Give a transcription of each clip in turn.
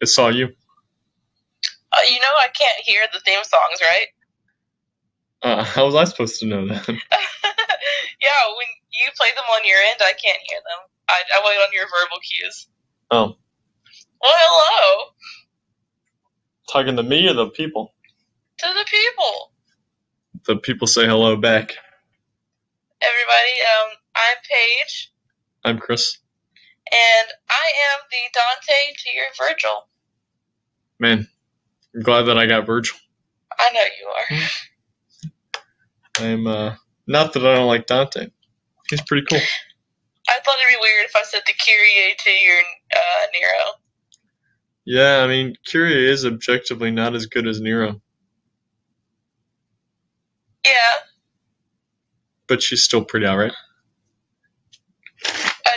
It saw you. Uh, you know I can't hear the theme songs, right? Uh, how was I supposed to know that? yeah, when you play them on your end, I can't hear them. I, I wait on your verbal cues. Oh, Well, hello talking to me or the people? to the people. The people say hello back. Everybody, um, I'm Paige, I'm Chris. And I am the Dante to your Virgil. Man, I'm glad that I got Virgil. I know you are. I'm uh, not that I don't like Dante. He's pretty cool. I thought it'd be weird if I said the Kyrie to your uh, Nero. Yeah, I mean, Kyrie is objectively not as good as Nero, Yeah, but she's still pretty alright.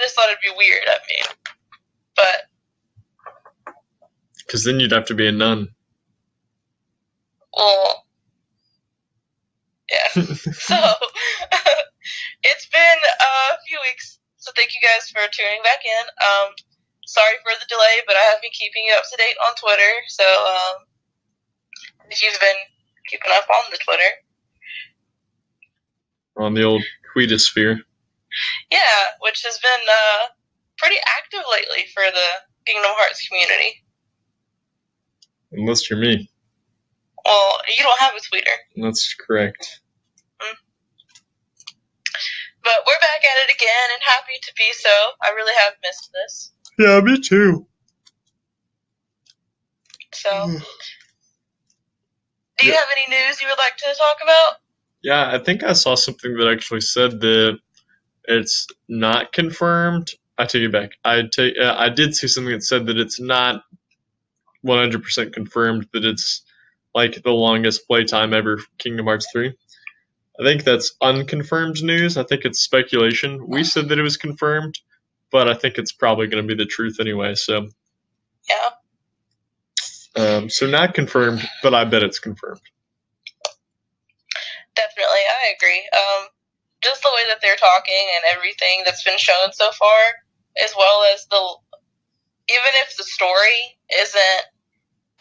I just thought it'd be weird. I mean, but Because then you'd have to be a nun. well, yeah. so it's been a few weeks, so thank you guys for tuning back in. Um, sorry for the delay, but I have been keeping you up to date on Twitter. So um, if you've been keeping up on the Twitter, on the old Queetosphere. Yeah, which has been uh, pretty active lately for the Kingdom Hearts community. Unless you're me. Well, you don't have a Twitter, That's correct. but we're back at it again, and happy to be so. I really have missed this. Yeah, me too. So, do you have any news you would like to talk about? Yeah, I think I saw something that actually said that it's not confirmed. I take it back. I take. Uh, I did see something that said that it's not 100% confirmed that it's like the longest playtime ever Kingdom Hearts 3. I think that's unconfirmed news. I think it's speculation. We said that it was confirmed, but I think it's probably going to be the truth anyway. So, Yeah. um, so not confirmed, but I bet it's confirmed. Definitely, I agree. Um, just the way that they're talking and everything that's been shown so far, as well as the even if the story isn't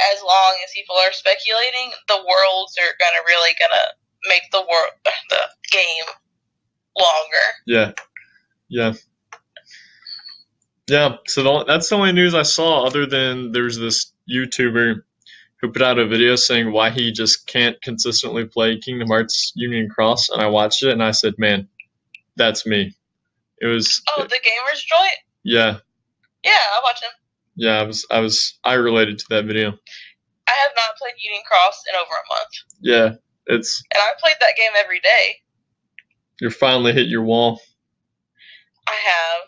as long as people are speculating, the worlds are gonna really gonna make the world the game longer. Yeah, yeah, yeah. So the, that's the only news I saw. Other than there's this YouTuber who put out a video saying why he just can't consistently play Kingdom Hearts Union Cross, and I watched it and I said, "Man, that's me." It was, Oh, the gamers joint? yeah, Yeah, I watch him. yeah. I was, I was, I related to that video. I have not played Union Cross in over a month, Yeah, it's and I played that game every day. you're finally hit your wall. I have.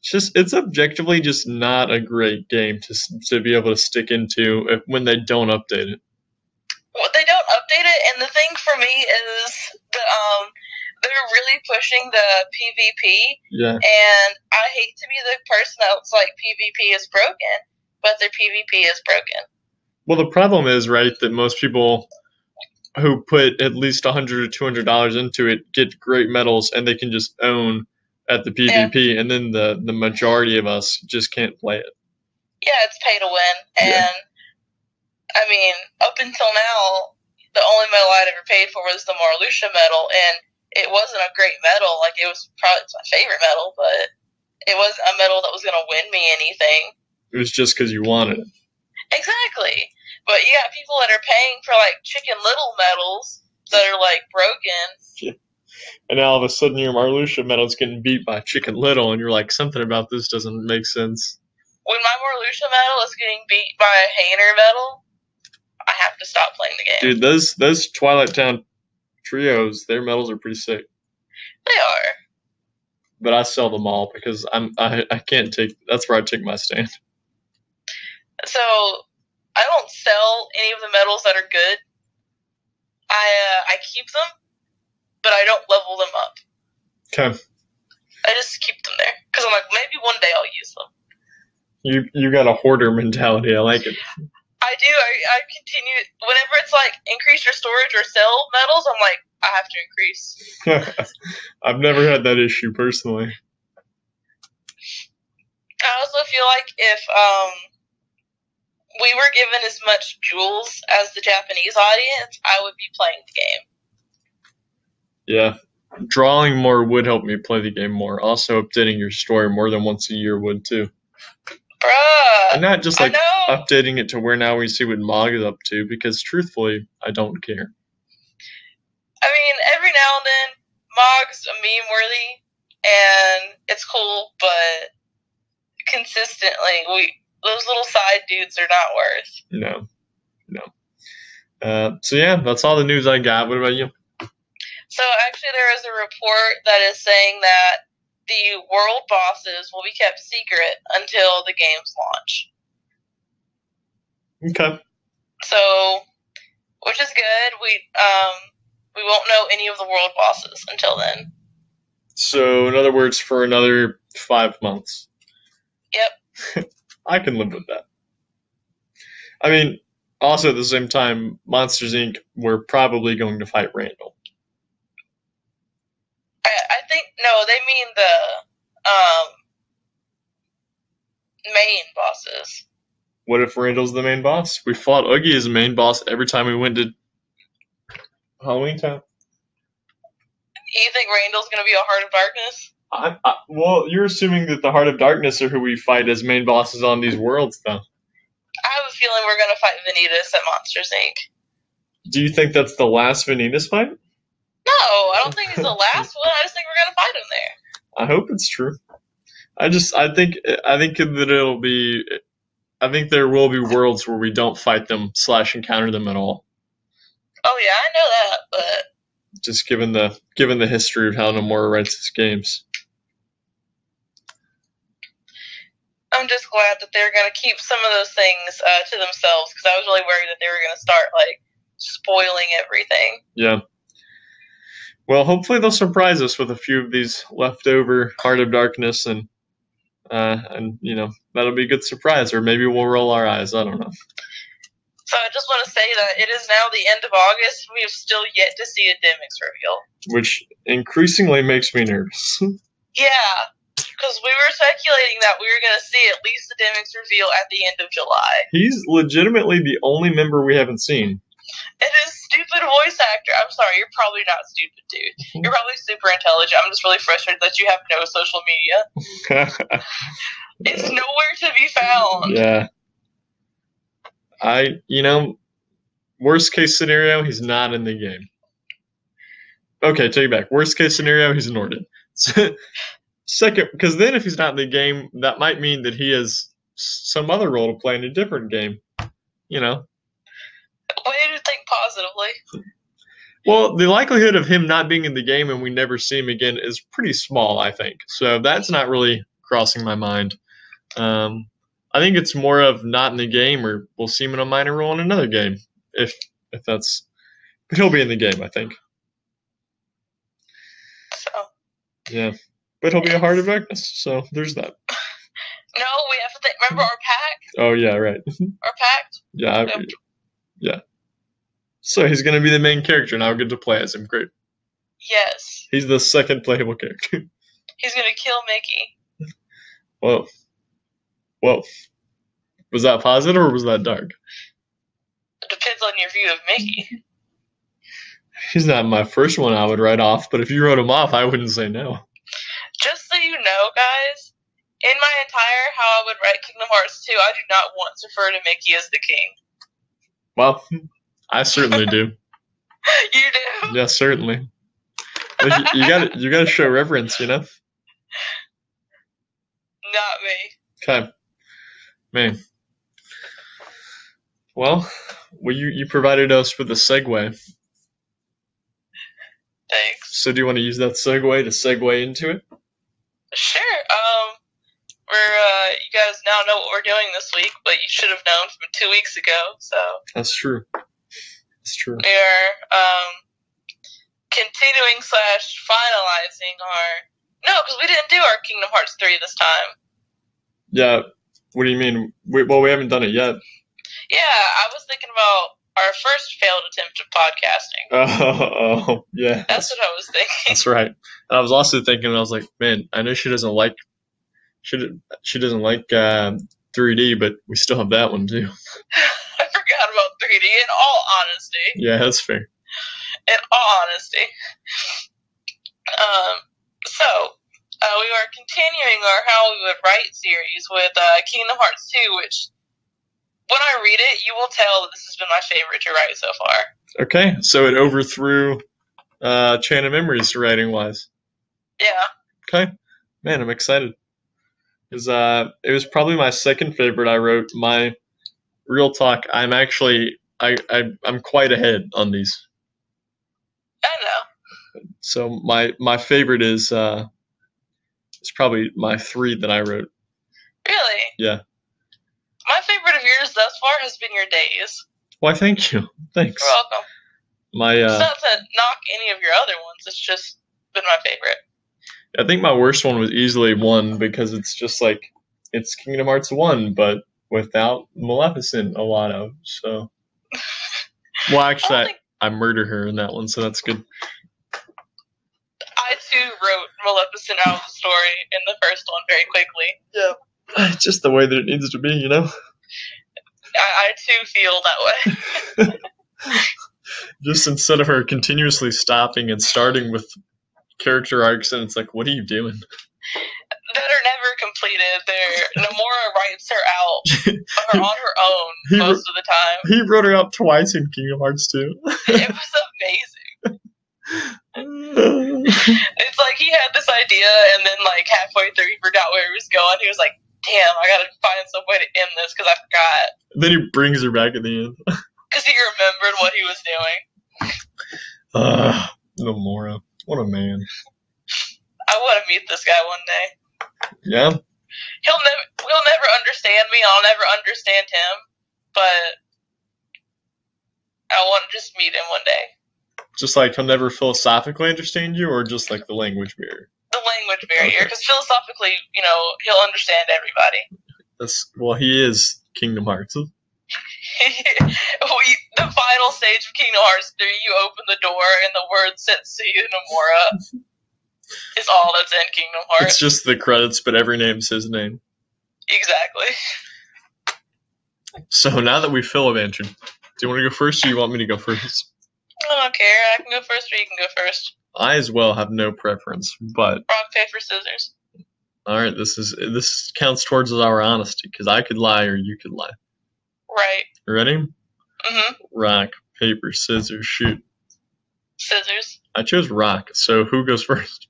It's just it's objectively just not a great game to to be able to stick into if, when they don't update it. Well, they don't update it, and the thing for me is the um, they're really pushing the PvP, Yeah, and I hate to be the person that's like PvP is broken, but their PvP is broken. Well, the problem is, right, that most people who put at least a hundred or two hundred dollars into it get great medals, and they can just own at the PvP, and then the the majority of us just can't play it. Yeah, it's pay to win, and Yeah. I mean, up until now, the only medal I'd ever paid for was the Marluxia medal, and it wasn't a great medal. Like it was probably it's my favorite medal, but it wasn't a medal that was going to win me anything. It was just because you wanted it. Exactly. But you got people that are paying for like chicken little medals that are like broken. Yeah. And now all of a sudden, your Marluxia medal's getting beat by Chicken Little, and you're like, something about this doesn't make sense. When my Marluxia medal is getting beat by a Hayner medal, I have to stop playing the game. Dude, those those Twilight Town trios, their medals are pretty sick. They are. But I sell them all because I'm I, I can't take. That's where I take my stand. So I don't sell any of the medals that are good. I uh, I keep them, but I don't level them up. Okay. I just keep them there because I'm like maybe one day I'll use them. You you got a hoarder mentality. I like it. I do. I, I continue whenever it's like increase your storage or sell metals. I'm like I have to increase. I've never had that issue personally. I also feel like if um we were given as much jewels as the Japanese audience, I would be playing the game. Yeah. Drawing more would help me play the game more. Also, updating your story more than once a year would too. Bruh. And not just like updating it to where now we see what Mog is up to, because truthfully, I don't care. I mean, every now and then, Mog's a meme worthy, and it's cool, but consistently, we those little side dudes are not worth. No. No. Uh, so yeah, that's all the news I got. What about you? So actually, there is a report that is saying that the world bosses will be kept secret until the game's launch. Okay. So, which is good. We um we won't know any of the world bosses until then. So in other words, for another five months. Yep. I can live with that. I mean, also at the same time, Monsters Inc. We're probably going to fight Randall. I I think no, they mean the um main bosses. What if Randall's the main boss? We fought Oogie as the main boss every time we went to Halloween Town. You think Randall's gonna be a Heart of Darkness? I, I, well, you're assuming that the Heart of Darkness are who we fight as main bosses on these worlds, though. I have a feeling we're gonna fight Vanitas at Monsters Inc. Do you think that's the last Vanitas fight? No, I don't think he's the last one. I just think we're gonna fight him there. I hope it's true. I just, I think, I think that it'll be, I think there will be worlds where we don't fight them slash encounter them at all. Oh yeah, I know that, but Just given the given the history of how Nomura writes his games. I'm just glad that they're gonna keep some of those things uh, to themselves because I was really worried that they were gonna start like spoiling everything. Yeah. Well, hopefully they'll surprise us with a few of these leftover Heart of Darkness, and uh, and you know that'll be a good surprise, or maybe we'll roll our eyes. I don't know. So I just want to say that it is now the end of August. We have still yet to see a Demyx reveal. Which increasingly makes me nervous. Yeah, because we were speculating that we were going to see at least the Demyx reveal at the end of July. He's legitimately the only member we haven't seen. It is stupid voice actor. I'm sorry, you're probably not stupid, dude. Mm-hmm. You're probably super intelligent. I'm just really frustrated that you have no social media. It's nowhere to be found. yeah. I, you know, worst case scenario, he's not in the game. Okay, take it back. Worst case scenario, he's in Norden. Second, because then if he's not in the game, that might mean that he has some other role to play in a different game. You know, Way to think positively. well, the likelihood of him not being in the game and we never see him again is pretty small, I think. So that's not really crossing my mind. Um, I think it's more of not in the game, or we'll see him in a minor role in another game, if if that's. But he'll be in the game, I think. So, Yeah, but he'll be a Heart of Darkness, so there's that. no, we have to think. Remember our pack? Oh yeah, right. Our pact? Yeah, I, yeah. So he's gonna be the main character, and I'll get to play as him. Great. Yes. He's the second playable character. He's going to kill Mickey. Whoa. Whoa. Was that positive or was that dark? It depends on your view of Mickey. He's not my first one I would write off, but if you wrote him off, I wouldn't say no. Just so you know, guys, in my entire how I would write Kingdom Hearts 2, I do not want to refer to Mickey as the king. Well, I certainly do. You do? Yeah, certainly. You, you gotta you gotta show reverence, you know. Not me. Okay, man. Well, well, you you provided us with a segue. Thanks. So do you want to use that segue to segue into it? Sure. Um, we're uh, you guys now know what we're doing this week, but you should have known from two weeks ago. So That's true. That's true. we are um continuing slash finalizing our no, because we didn't do our Kingdom Hearts three this time. Yeah. What do you mean? We, well, we haven't done it yet. Yeah, I was thinking about our first failed attempt at podcasting. Oh, oh yeah. That's what I was thinking. That's right. And I was also thinking, I was like, man, I know she doesn't like, she she doesn't like uh, 3D, but we still have that one too. I forgot about 3D. In all honesty, Yeah, that's fair. in all honesty. Um, so uh, we are continuing our How We Would Write series with uh, Kingdom Hearts 2, which when I read it, you will tell that this has been my favorite to write so far. Okay, so it overthrew uh, Chain of Memories writing wise. Yeah. Okay, man, I'm excited. Cause uh, it was probably my second favorite I wrote. My real talk, I'm actually I, I I'm quite ahead on these. I know. So my my favorite is uh, it's probably my three that I wrote. Really? Yeah. My favorite of yours thus far has been your days. Why? Thank you. Thanks. You're welcome. My It's uh, not to knock any of your other ones. It's just been my favorite. I think my worst one was easily one because it's just like it's Kingdom Hearts one, but without Maleficent a lot of. So, well, actually, oh don't I, think I murder her in that one, so that's good. I too wrote Maleficent out of the story in the first one very quickly. It's just the way that it needs to be, you know. I, I too feel that way. Just instead of her continuously stopping and starting with character arcs, and it's like, what are you doing? That are never completed. They're Nomura writes her out her on her own He most of the time. He wrote her out twice in Kingdom Hearts 2. It was amazing. It's like he had this idea and then like halfway through he forgot where he was going. He was like, "Damn, I gotta find some way to end this because I forgot." then he brings her back at the end. Because he remembered what he was doing. Uh, Nomura. What a man. I want to meet this guy one day. Yeah. He'll never, he'll never understand me. I'll never understand him. But I want to just meet him one day. Just like he'll never philosophically understand you, or just like the language barrier. The language barrier, Okay. because philosophically, you know, he'll understand everybody. That's well, he is Kingdom Hearts. we, the final stage of Kingdom Hearts 3, you open the door and the word Tetsuya Nomura is all that's in Kingdom Hearts. It's just the credits, but every name's his name. exactly. So now that we've filibantered, do you want to go first, or you want me to go first? I don't care. I can go first or you can go first. I as well have no preference, but Rock, paper, scissors. all right, this is this counts towards our honesty because I could lie or you could lie. Right. Ready? hmm Rock, paper, scissors, shoot. Scissors. I chose rock. So who goes first?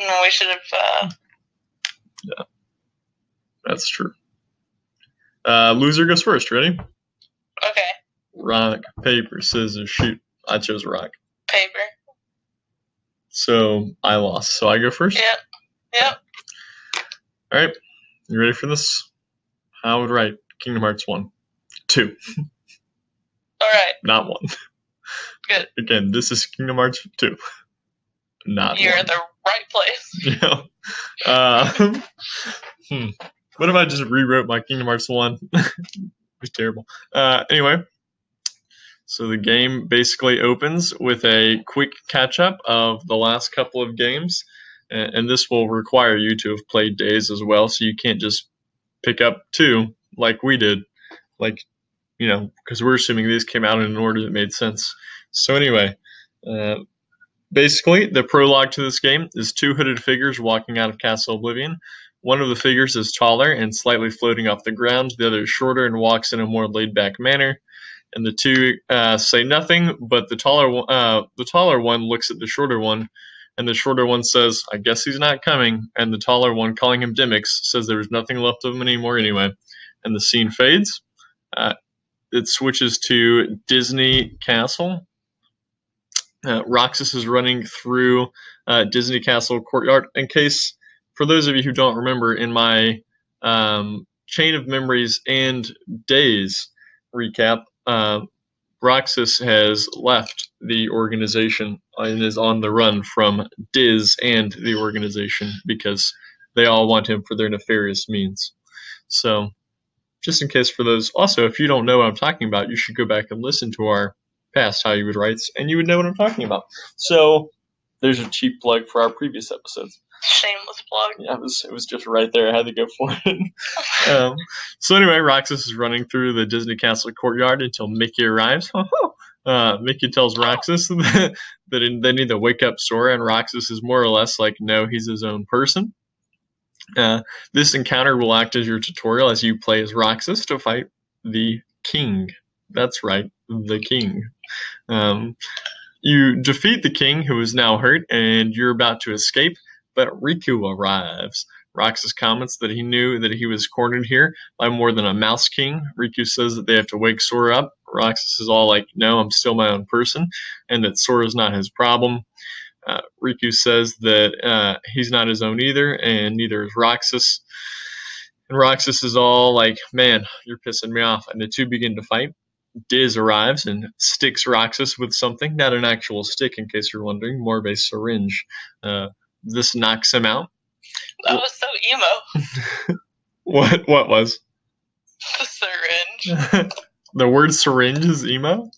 No, we should have. Uh, That's true. Uh, loser goes first. Ready? okay. Rock, paper, scissors, shoot. I chose rock. Paper. So I lost. So I go first. Yep. Yep. All right. You ready for this? I would write Kingdom Hearts 1. 2, All right. not 1. Good. Again, this is Kingdom Hearts 2. Not You're 1. the right place. Yeah. Uh, hmm. What if I just rewrote my Kingdom Hearts 1? it was terrible. Uh, anyway, so the game basically opens with a quick catch up of the last couple of games. And, and this will require you to have played days as well, so you can't just pick up two like we did. Like, you know, because we're assuming these came out in an order that made sense. So, anyway, uh, Basically, the prologue to this game is two hooded figures walking out of Castle Oblivion. One of the figures is taller and slightly floating off the ground. The other is shorter and walks in a more laid back manner. And the two uh, say nothing, but the taller uh, the taller one looks at the shorter one, and the shorter one says, "I guess he's not coming." And the taller one, calling him Demyx, says there was nothing left of him anymore anyway. And the scene fades. Uh, it switches to Disney Castle, uh, Roxas is running through uh, Disney Castle courtyard. In case, for those of you who don't remember, in my um, chain of memories and days recap, uh, Roxas has left the organization and is on the run from Diz and the organization because they all want him for their nefarious means. So, just in case for those, also, if you don't know what I'm talking about, you should go back and listen to our past How You Would Writes, and you would know what I'm talking about. So there's a cheap plug for our previous episodes. Shameless plug. Yeah, it was it was just right there. I had to go for it. um, so anyway, Roxas is running through the Disney Castle courtyard until Mickey arrives. uh, Mickey tells Roxas that, that they need to wake up Sora, and Roxas is more or less like, no, he's his own person. Uh, this encounter will act as your tutorial as you play as Roxas to fight the king. That's right, the king. Um, you defeat the king, who is now hurt, and you're about to escape but Riku arrives. Roxas comments that he knew that he was cornered here by more than a Mouse King. Riku says that they have to wake Sora up. Roxas is all like, no, I'm still my own person, and that Sora's not his problem. Uh, Riku says that uh, he's not his own either, and neither is Roxas. And Roxas is all like, man, you're pissing me off. And the two begin to fight. Diz arrives and sticks Roxas with something, not an actual stick, in case you're wondering, more of a syringe. Uh, this knocks him out. That was so emo. what? What was? The syringe. the word syringe is emo.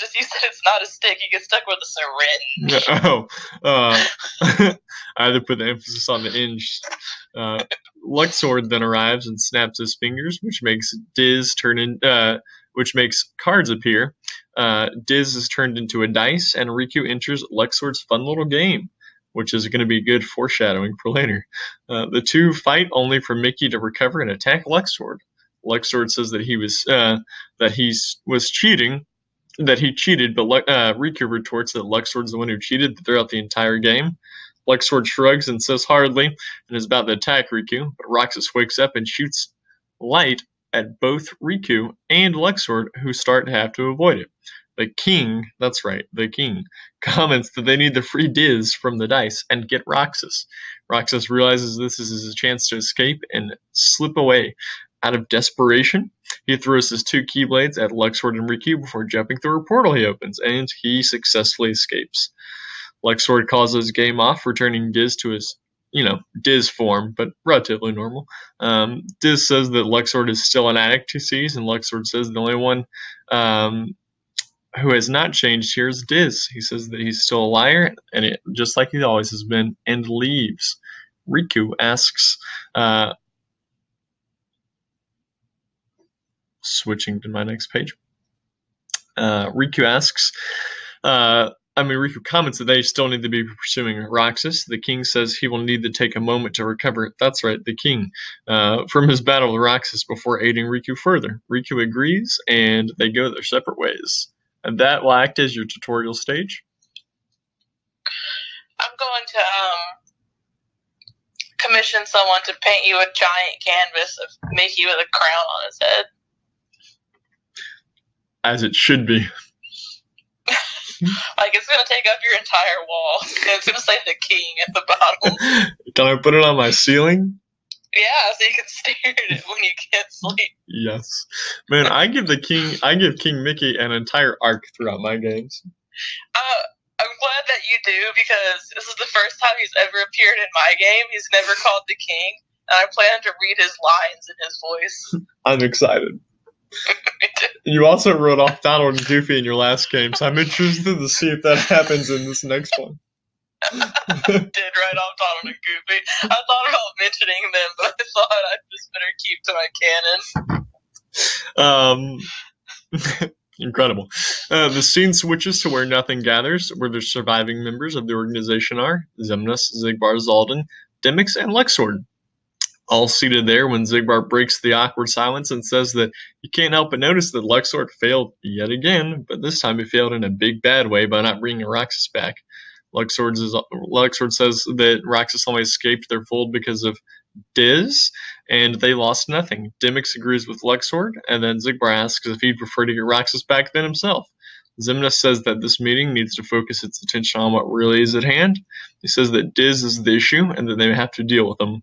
No, just you said it's not a stick. You get stuck with a syringe. Oh, uh, I had to put the emphasis on the inch. Uh, Luxord then arrives and snaps his fingers, which makes Diz turn in, uh, which makes cards appear. Uh, Diz is turned into a dice, and Riku enters Luxord's fun little game, which is going to be good foreshadowing for later. Uh, the two fight only for Mickey to recover and attack Luxord. Luxord says that he was uh, that he was cheating, that he cheated, but uh, Riku retorts that Luxord's the one who cheated throughout the entire game. Luxord shrugs and says hardly, and is about to attack Riku, but Roxas wakes up and shoots light at both Riku and Luxord, who start to have to avoid it. The king, that's right, the king, comments that they need the free Diz from the dice and get Roxas. Roxas realizes this is his chance to escape and slip away. Out of desperation, he throws his two Keyblades at Luxord and Riku before jumping through a portal he opens, and he successfully escapes. Luxord calls his game off, returning Diz to his you know, Diz form, but relatively normal. Um, Diz says that Luxord is still an addict he sees, and Luxord says the only one um, who has not changed here is Diz. He says that he's still a liar, and it, just like he always has been, and leaves. Riku asks, uh, switching to my next page. Uh, Riku asks, uh, I mean, Riku comments that they still need to be pursuing Roxas. The king says he will need to take a moment to recover. That's right, the king. Uh, from his battle with Roxas before aiding Riku further. Riku agrees, and they go their separate ways. And that will act as your tutorial stage. I'm going to um, commission someone to paint you a giant canvas of Mickey with a crown on his head. As it should be. like it's gonna take up your entire wall. It's gonna say the king at the bottom. Can I put it on my ceiling? Yeah, so you can stare at it when you can't sleep. Yes, man. I give the king, I give King Mickey an entire arc throughout my games. Uh, I'm glad that you do because this is the first time he's ever appeared in my game. He's never called the king, and I plan to read his lines in his voice. I'm excited. You also wrote off Donald and Goofy in your last game, so I'm interested to see if that happens in this next one. did write off Donald and Goofy. I thought about mentioning them, but I thought I'd just better keep to my canon. Um, incredible. Uh, the scene switches to where nothing gathers, where the surviving members of the organization are Xemnas, Xigbar, Xaldin, Demyx, and Luxord all seated there when Xigbar breaks the awkward silence and says that you can't help but notice that Luxord failed yet again, but this time he failed in a big bad way by not bringing Roxas back. Luxord, is, Luxord says that Roxas only escaped their fold because of Diz, and they lost nothing. Demyx agrees with Luxord, and then Xigbar asks if he'd prefer to get Roxas back than himself. Xemnas says that this meeting needs to focus its attention on what really is at hand. He says that Diz is the issue and that they have to deal with him.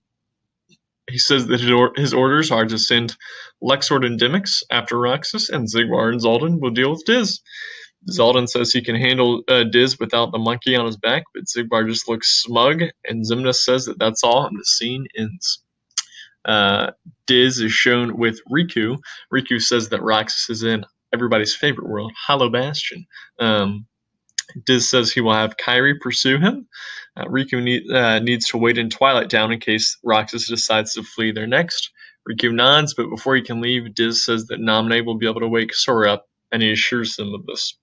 He says that his orders are to send Luxord and Demyx after Roxas, and Xigbar and Xaldin will deal with Diz. Xaldin says he can handle uh, Diz without the monkey on his back, but Xigbar just looks smug, and Xemnas says that that's all, and the scene ends. Uh, Diz is shown with Riku. Riku says that Roxas is in everybody's favorite world, Hollow Bastion. Um, Diz says he will have Kairi pursue him. Uh, Riku need, uh, needs to wait in Twilight Town in case Roxas decides to flee there next. Riku nods, but before he can leave, Diz says that Naminé will be able to wake Sora up, and he assures them of this.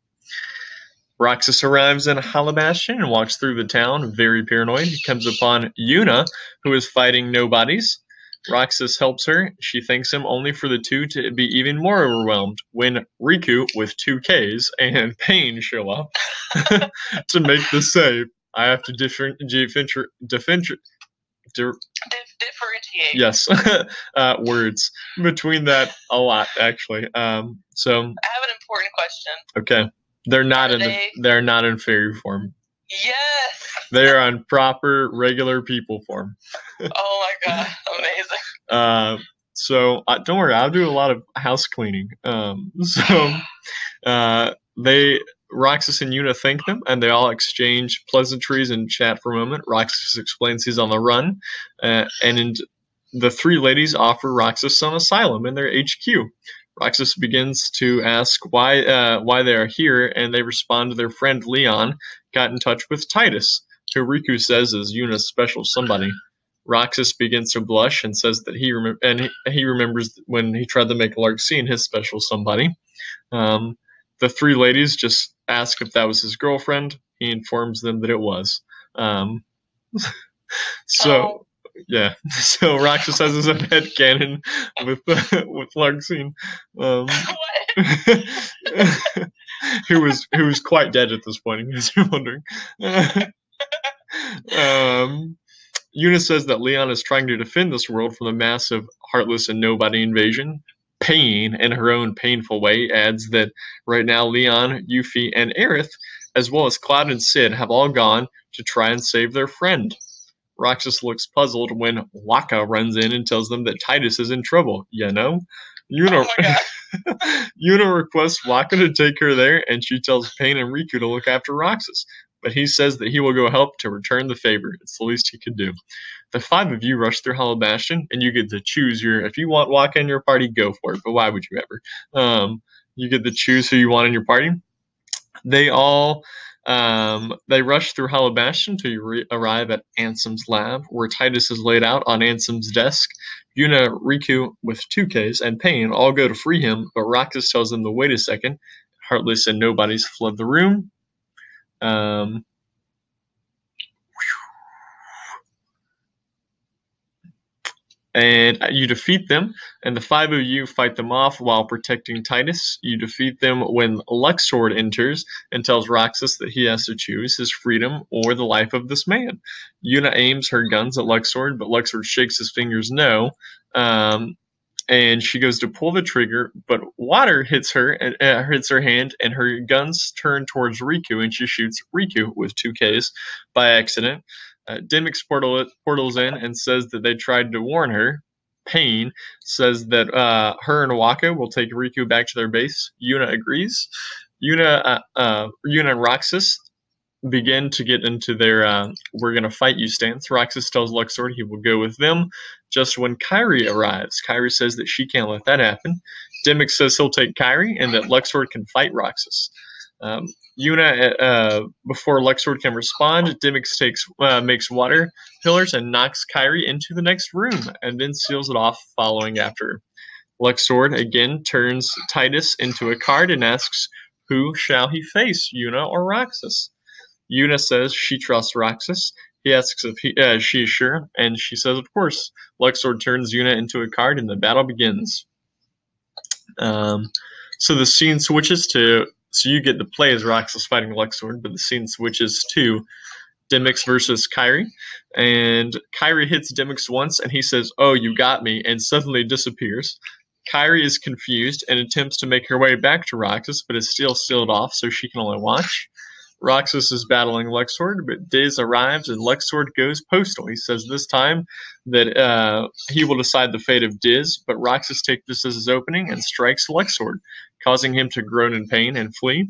Roxas arrives in Hollow Bastion and walks through the town, very paranoid. He comes upon Yuna, who is fighting nobodies. Roxas helps her. She thanks him only for the two to be even more overwhelmed when Rikku, with two Ks, and Paine show up to make the save. I have to different, differentiate, differentiate, di- differentiate. yes, uh, words between that a lot actually. Um, so I have an important question. okay, they're not Are in the, they're not in fairy form. Yes. They are on proper regular people form. Oh my god, amazing. Uh, so uh, don't worry, I'll do a lot of house cleaning. Um, so uh, they Roxas and Yuna thank them, and they all exchange pleasantries and chat for a moment. Roxas explains he's on the run, uh, and the three ladies offer Roxas some asylum in their HQ. Roxas begins to ask why uh, why they are here, and they respond their friend Leon got in touch with Tidus, who Rikku says is Yuna's special somebody. Roxas begins to blush and says that he remem- and he, he remembers when he tried to make Larxene his special somebody. Um, the three ladies just ask if that was his girlfriend. He informs them that it was. Um, so Oh, yeah, so Roxas has his own head cannon with with Larxene, um, who was who was quite dead at this point. In case you're wondering. um, Yuna says that Leon is trying to defend this world from the massive, heartless, and nobody invasion. Paine, in her own painful way, adds that right now Leon, Yuffie, and Aerith, as well as Cloud and Cid, have all gone to try and save their friend. Roxas looks puzzled when Wakka runs in and tells them that Tidus is in trouble. You know? Yuna, Oh my god. Yuna requests Wakka to take her there, and she tells Paine and Rikku to look after Roxas. But he says that he will go help to return the favor. It's the least he could do. The five of you rush through Hollow Bastion, and you get to choose your. If you want Wakka in your party, go for it. But why would you ever? Um, you get to choose who you want in your party. They all um, they rush through Hollow Bastion to re- arrive at Ansem's lab, where Tidus is laid out on Ansem's desk. Yuna, Rikku, with two Ks, and Paine all go to free him, but Roxas tells them to wait a second. Heartless and Nobody's flood the room. Um, and you defeat them, and the five of you fight them off while protecting Tidus. You defeat them when Luxord enters and tells Roxas that he has to choose his freedom or the life of this man. Yuna aims her guns at Luxord, but Luxord shakes his fingers no. Um, and she goes to pull the trigger, but water hits her and uh, hits her hand, and her guns turn towards Rikku, and she shoots Rikku with two Ks by accident. Uh, portal, portals in and says that they tried to warn her. Paine says that uh, her and Wakka will take Rikku back to their base. Yuna agrees. Yuna, uh, uh, Yuna and Roxas begin to get into their uh, "we're gonna fight you" stance. Roxas tells Luxord he will go with them. Just when Kairi arrives, Kairi says that she can't let that happen. Demyx says he'll take Kairi and that Luxord can fight Roxas. Um, Yuna, uh, before Luxord can respond, Demyx takes uh, makes water pillars and knocks Kairi into the next room, and then seals it off, following after. Luxord again turns Tidus into a card and asks, "Who shall he face, Yuna or Roxas?" Yuna says she trusts Roxas. He asks if he, uh, she is sure, and she says, "Of course." Luxord turns Yuna into a card, and the battle begins. Um, so the scene switches to so you get to play as Roxas fighting Luxord, but the scene switches to Demyx versus Kairi, and Kairi hits Demyx once, and he says, "Oh, you got me," and suddenly disappears. Kairi is confused and attempts to make her way back to Roxas, but is still sealed off, so she can only watch. Roxas is battling Luxord, but Diz arrives and Luxord goes postal. He says this time that uh, he will decide the fate of Diz, but Roxas takes this as his opening and strikes Luxord, causing him to groan in pain and flee.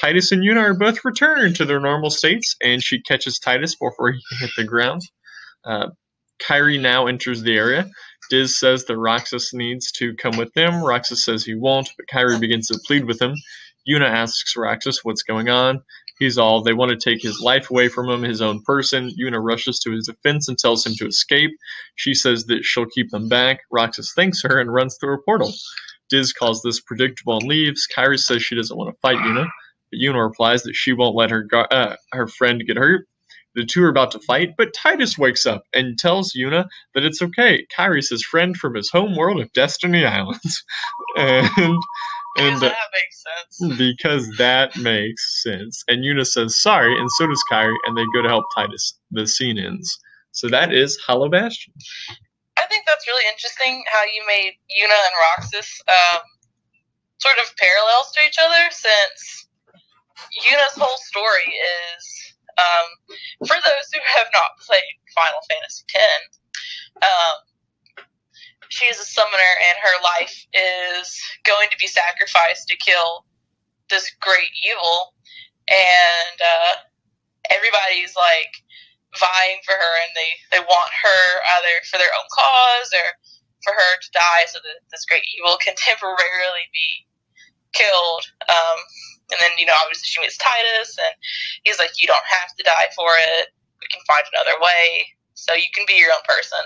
Tidus and Yuna are both returned to their normal states, and she catches Tidus before he can hit the ground. Uh, Kairi now enters the area. Diz says that Roxas needs to come with them. Roxas says he won't, but Kairi begins to plead with him. Yuna asks Roxas what's going on. He's all they want to take his life away from him, his own person. Yuna rushes to his defense and tells him to escape. She says that she'll keep them back. Roxas thanks her and runs through a portal. Diz calls this predictable and leaves. Kairi says she doesn't want to fight Yuna, but Yuna replies that she won't let her uh, her friend get hurt. The two are about to fight, but Tidus wakes up and tells Yuna that it's okay. Kairi's his friend from his home world of Destiny Islands, and and that makes sense. because that makes sense. And Yuna says sorry, and so does Kairi, and they go to help Tidus. The scene ends. So that is Hollow Bastion. I think that's really interesting how you made Yuna and Roxas um, sort of parallels to each other, since Yuna's whole story is, um, for those who have not played Final Fantasy X, um, she is a summoner and her life is going to be sacrificed to kill this great evil, and uh, everybody's like vying for her and they, they want her either for their own cause or for her to die so that this great evil can temporarily be killed. Um, and then, you know, obviously she meets Tidus and he's like, you don't have to die for it. We can find another way. So you can be your own person.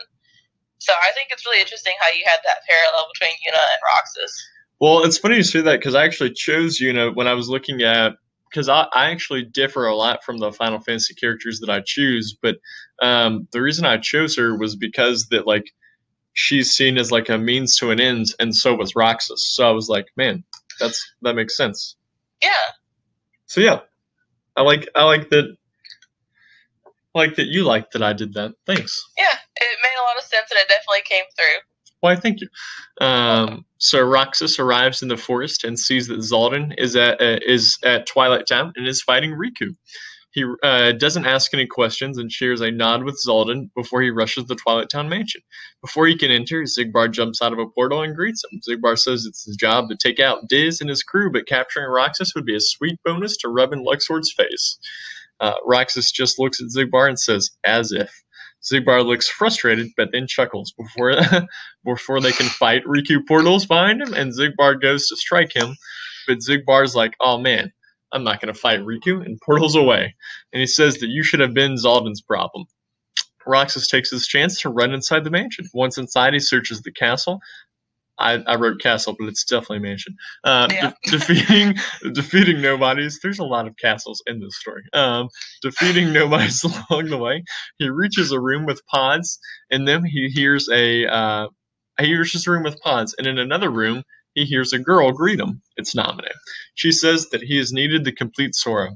So I think it's really interesting how you had that parallel between Yuna and Roxas. Well, it's funny you say that because I actually chose Yuna when I was looking at because I, I actually differ a lot from the Final Fantasy characters that I choose, but um, the reason I chose her was because that like she's seen as like a means to an end, and so was Roxas. So I was like, man, that's that makes sense. Yeah. So yeah, I like I like that. I like that you like that I did that. Thanks. Yeah. It made a lot of sense and it definitely came through. Why, thank you. Um, so Roxas arrives in the forest and sees that Xaldin is at uh, is at Twilight Town and is fighting Riku. He uh, doesn't ask any questions and shares a nod with Xaldin before he rushes the Twilight Town mansion. Before he can enter, Xigbar jumps out of a portal and greets him. Xigbar says it's his job to take out Diz and his crew, but capturing Roxas would be a sweet bonus to rub in Luxord's face. Uh, Roxas just looks at Xigbar and says, "As if." Xigbar looks frustrated, but then chuckles before before they can fight. Riku portals behind him, and Xigbar goes to strike him, but Xigbar's like, "Oh man, I'm not to fight Riku," and portals away. And he says that you should have been Xaldin's problem. Roxas takes his chance to run inside the mansion. Once inside, he searches the castle. I, I wrote castle, but it's definitely mansion. Uh, de- defeating defeating nobodies. There's a lot of castles in this story. Um, defeating nobodies along the way. He reaches a room with pods, and then he hears a uh, he reaches a room with pods, and in another room he hears a girl greet him. It's Naminé. She says that he has needed the complete Sora.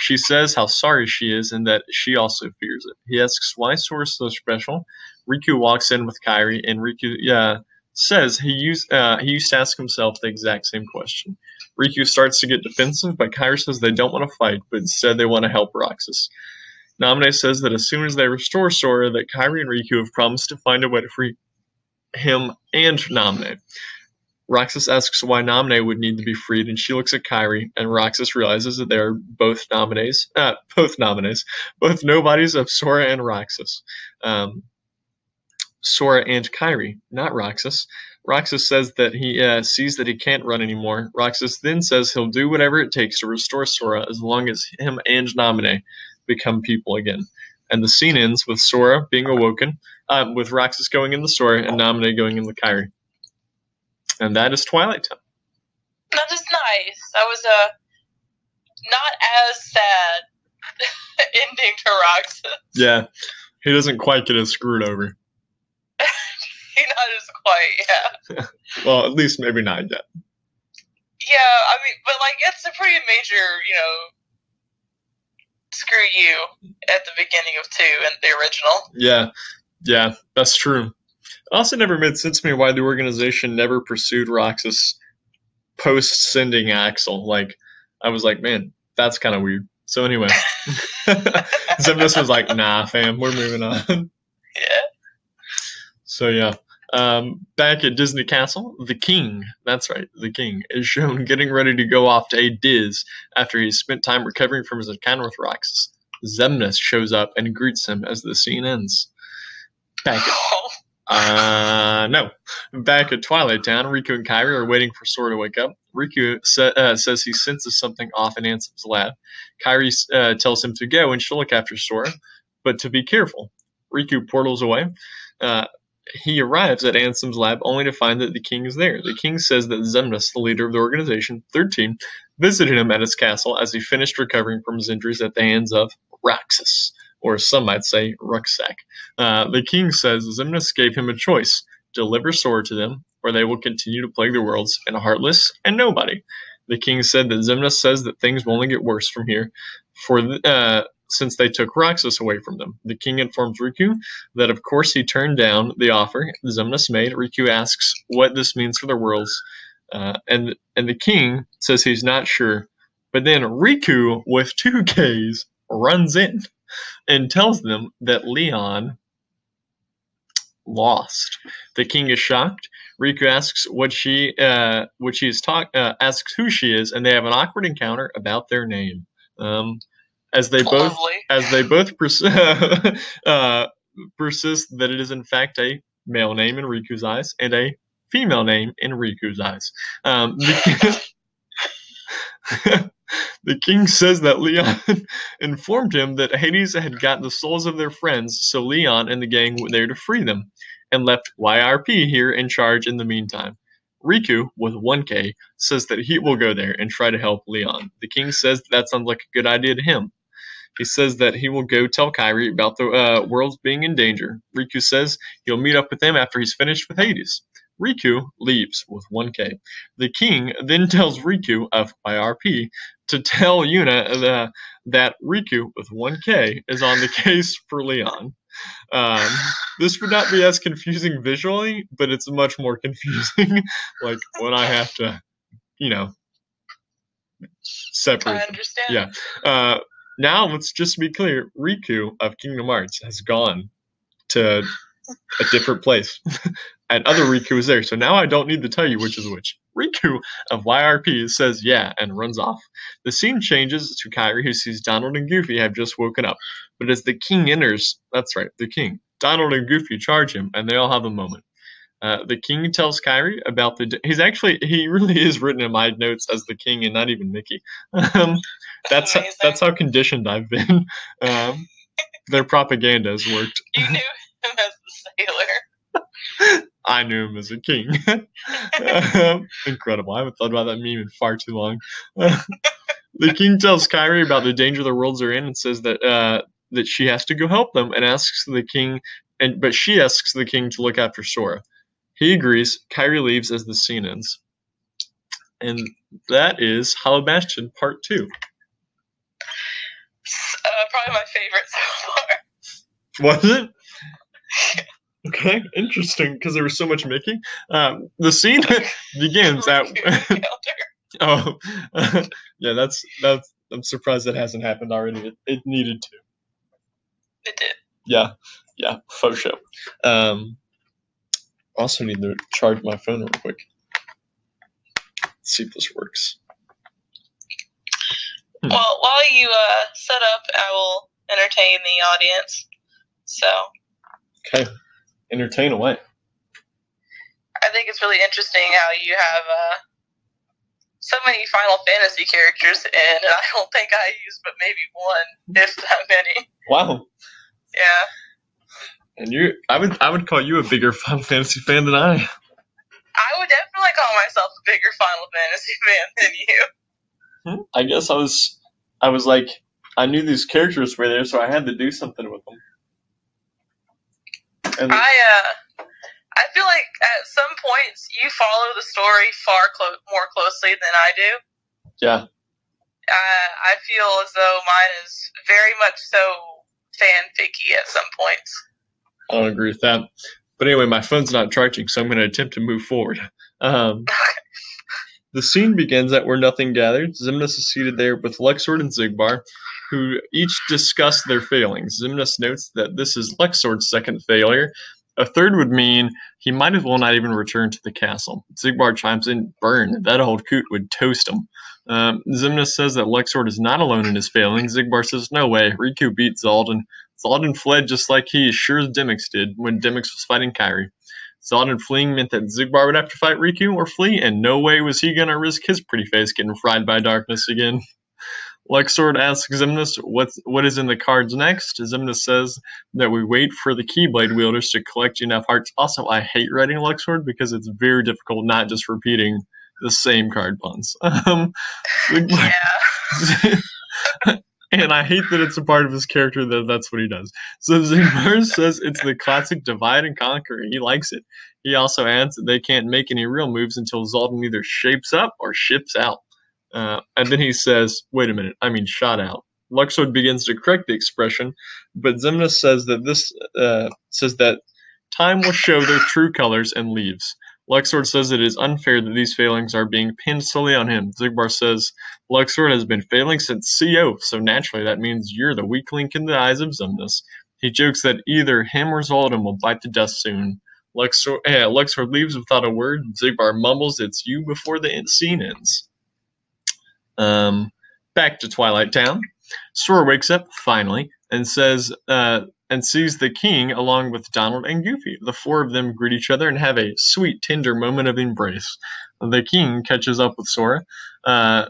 She says how sorry she is and that she also fears it. He asks why Sora's so special. Riku walks in with Kairi, and Riku yeah, says he used uh, he used to ask himself the exact same question. Riku starts to get defensive, but Kairi says they don't want to fight, but instead they want to help Roxas. Naminé says that as soon as they restore Sora, that Kairi and Riku have promised to find a way to free him and Naminé. Roxas asks why Naminé would need to be freed, and she looks at Kairi, and Roxas realizes that they are both nominees, uh, both nominees, both nobodies of Sora and Roxas. Um, Sora and Kairi, not Roxas. Roxas says that he uh, sees that he can't run anymore. Roxas then says he'll do whatever it takes to restore Sora as long as him and Naminé become people again. And the scene ends with Sora being awoken, uh, with Roxas going in the store and Naminé going in the Kairi. And that is Twilight Town. That is nice. That was a not as sad ending to Roxas. Yeah, he doesn't quite get as screwed over. Not as quite, yeah. Well, at least maybe not yet. Yeah, I mean, but like it's a pretty major, you know, screw you at the beginning of two and the original. Yeah, yeah, that's true. It also never made sense to me why the organization never pursued Roxas post sending Axel. Like, I was like, man, that's kind of weird. So anyway, Xemnas was like, nah, fam, we're moving on. Yeah. So yeah. Um, back at Disney Castle, the king, that's right, the king, is shown getting ready to go off to aid Diz after he's spent time recovering from his encounter with Roxas. Xemnas shows up and greets him as the scene ends. Back at, Uh, no. Back at Twilight Town, Riku and Kairi are waiting for Sora to wake up. Riku sa- uh, says he senses something off in Ansem's lab. Kairi uh, tells him to go and she'll look after Sora, but to be careful. Riku portals away. Uh, he arrives at Ansem's lab only to find that the king is there. The king says that Xemnas, the leader of the organization, 13, visited him at his castle as he finished recovering from his injuries at the hands of Roxas, or some might say Rucksack. Uh, the king says Xemnas gave him a choice deliver Sora to them, or they will continue to plague the worlds and heartless and nobody. The king said that Xemnas says that things will only get worse from here, for uh, since they took Roxas away from them. The king informs Riku that, of course, he turned down the offer Xemnas made. Riku asks what this means for the worlds, uh, and and the king says he's not sure. But then Rikku, with two Ks, runs in and tells them that Leon lost. The king is shocked. Riku asks what she uh, what she is talk uh, asks who she is, and they have an awkward encounter about their name. Um, as they both Lovely. as they both pers- uh, persist that it is in fact a male name in Riku's eyes and a female name in Riku's eyes. Um, the, the king says that Leon informed him that Hades had got the souls of their friends, so Leon and the gang were there to free them, and left YRP here in charge in the meantime. Riku, with 1K, says that he will go there and try to help Leon. The king says that sounds like a good idea to him. He says that he will go tell Kairi about the uh, worlds being in danger. Riku says he'll meet up with him after he's finished with Hades. Riku leaves with 1K. The king then tells Rikku of YRP to tell Yuna uh, that Riku with 1K is on the case for Leon. Um, this would not be as confusing visually, but it's much more confusing, like when I have to, you know, separate. I understand. Yeah. Uh, now let's just be clear: Riku of Kingdom Hearts has gone to a different place, and other Riku is there. So now I don't need to tell you which is which. Rikku of YRP says yeah and runs off. The scene changes to Kairi, who sees Donald and Goofy have just woken up. But as the king enters, that's right, the king, Donald and Goofy charge him, and they all have a moment. Uh, the king tells Kairi about the. He's actually he really is written in my notes as the king and not even Mickey. Um, that's amazing. that's how conditioned I've been. Um, their propaganda has worked. You knew him as the sailor. I knew him as a king. um, incredible. I haven't thought about that meme in far too long. the king tells Kairi about the danger the worlds are in and says that uh, that she has to go help them and asks the king and but she asks the king to look after Sora. He agrees. Kairi leaves as the scene ends. And that is Hollow Bastion Part 2. Uh, probably my favorite so far. Was it? Okay, interesting, because there was so much Mickey. Um, the scene begins at. Oh, yeah, that's that's. I'm surprised that hasn't happened already. It, it needed to. It did. Yeah, yeah, faux show. Um, also need to charge my phone real quick. Let's see if this works. Hmm. Well, while you uh, set up, I will entertain the audience. So Okay, entertain away. I think it's really interesting how you have uh, so many Final Fantasy characters in, and I don't think I use but maybe one, if that many. Wow, Yeah. And you, I would, I would call you a bigger Final Fantasy fan than I. I would definitely call myself a bigger Final Fantasy fan than you. Hmm, I guess I was, I was like, I knew these characters were there, so I had to do something with them. And I uh, I feel like at some points you follow the story far clo- more closely than I do. yeah, Uh, I feel as though mine is very much so fanficky at some points. I don't agree with that. But anyway, my phone's not charging, so I'm going to attempt to move forward. Um, the scene begins at where nothing gathered. Xemnas is seated there with Luxord and Xigbar, who each discuss their failings. Xemnas notes that this is Luxord's second failure. A third would mean he might as well not even return to the castle. Xigbar chimes in, burn, that old coot would toast him. Um, says that Luxord is not alone in his failings. Xigbar says, no way, Riku beat Xaldin. Xaldin fled just like he, as sure as Demyx did, when Demyx was fighting Kairi. Xaldin fleeing meant that Xigbar would have to fight Riku or flee, and no way was he gonna risk his pretty face getting fried by darkness again. Luxord asks Xemnas what's, what is in the cards next. Xemnas says that we wait for the Keyblade wielders to collect enough hearts. Also, I hate writing Luxord because it's very difficult not just repeating the same card puns. Um, Yeah. And I hate that it's a part of his character that that's what he does. So Xigbar says it's the classic divide and conquer. He likes it. He also adds that they can't make any real moves until Xaldin either shapes up or ships out. Uh, and then he says, wait a minute, I mean shot out. Luxord begins to correct the expression, but Xemnas says that this uh, says that time will show their true colors and leaves. Luxord says it is unfair that these failings are being pinned solely on him. Xigbar says Luxord has been failing since CO, so naturally that means you're the weak link in the eyes of Xemnas. He jokes that either him or Xaldin will bite the dust soon. Eh, Luxord leaves without a word. Xigbar mumbles, "It's you before the scene ends." Um, back to Twilight Town. Sora wakes up finally and says, uh, and sees the king along with Donald and Goofy. The four of them greet each other and have a sweet, tender moment of embrace. The king catches up with Sora uh,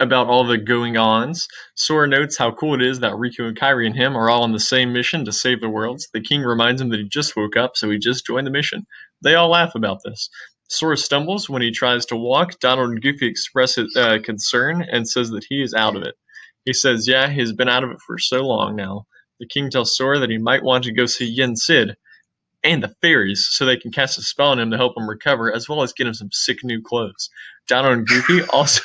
about all the going ons. Sora notes how cool it is that Riku and Kairi and him are all on the same mission to save the worlds. The king reminds him that he just woke up, so he just joined the mission. They all laugh about this. Sora stumbles when he tries to walk. Donald and Goofy express uh, concern and says that he is out of it. He says, yeah, he's been out of it for so long now. The king tells Sora that he might want to go see Yen Sid and the fairies so they can cast a spell on him to help him recover, as well as get him some sick new clothes. Donald and Goofy also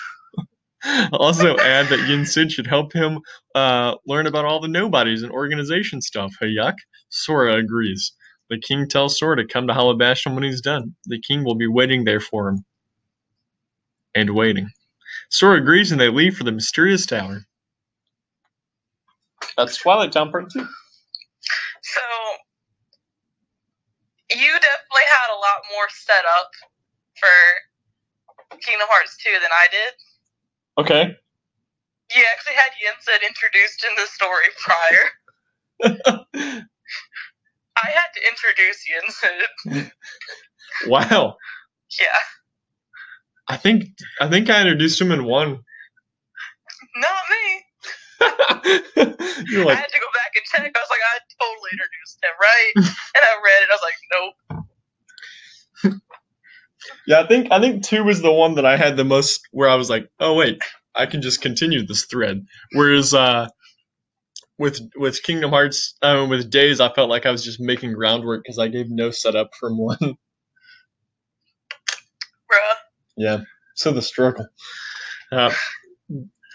also add that Yen Sid should help him uh, learn about all the nobodies and organization stuff. Hey, yuck. Sora agrees. The king tells Sora to come to Hollow Bastion when he's done. The king will be waiting there for him. And waiting. Sora agrees and they leave for the mysterious tower. That's Twilight Town Part 2. So you definitely had a lot more set up for Kingdom Hearts 2 than I did. Okay. You actually had Yensid introduced in the story prior. I had to introduce Yensid. wow. Yeah. I think I think I introduced him in one. Not me. You're I had to go back and check. I was like, I totally introduced him, right? and I read it. I was like, nope. yeah, I think I think two was the one that I had the most where I was like, oh wait, I can just continue this thread. Whereas uh, with with Kingdom Hearts, uh, with Days, I felt like I was just making groundwork because I gave no setup from one. Bruh. Yeah. So the struggle. Uh,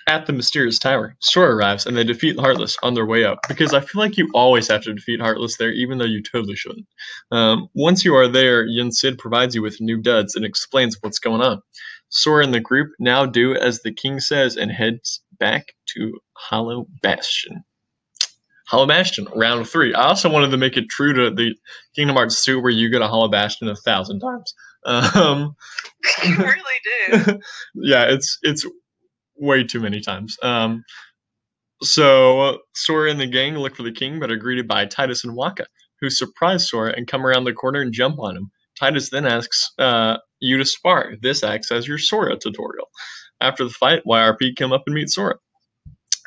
at the mysterious tower, Sora arrives and they defeat Heartless on their way up. Because I feel like you always have to defeat Heartless there, even though you totally shouldn't. Um, once you are there, Yen Sid provides you with new duds and explains what's going on. Sora and the group now do as the king says and heads back to Hollow Bastion. Hollow Bastion, round three. I also wanted to make it true to the Kingdom Hearts 2 where you go to Hollow Bastion a thousand times. Um, You really do. yeah, it's it's way too many times. Um, so Sora and the gang look for the king, but are greeted by Tidus and Wakka, who surprise Sora and come around the corner and jump on him. Tidus then asks uh, you to spar. This acts as your Sora tutorial. After the fight, YRP come up and meet Sora.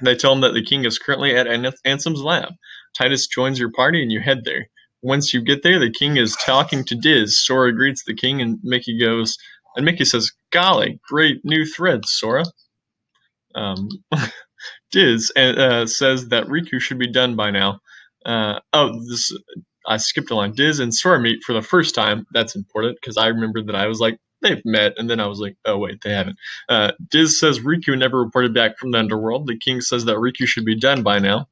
They tell him that the king is currently at An- Ansem's lab. Tidus joins your party and you head there. Once you get there, the king is talking to Diz. Sora greets the king and Mickey goes, and Mickey says, "Golly, great new threads, Sora." Um, Diz uh, says that Riku should be done by now. Uh, oh, this I skipped a line. Diz and Sora meet for the first time. That's important because I remember that I was like, they've met, and then I was like, oh wait, they haven't. Uh, Diz says Riku never reported back from the underworld. The king says that Riku should be done by now.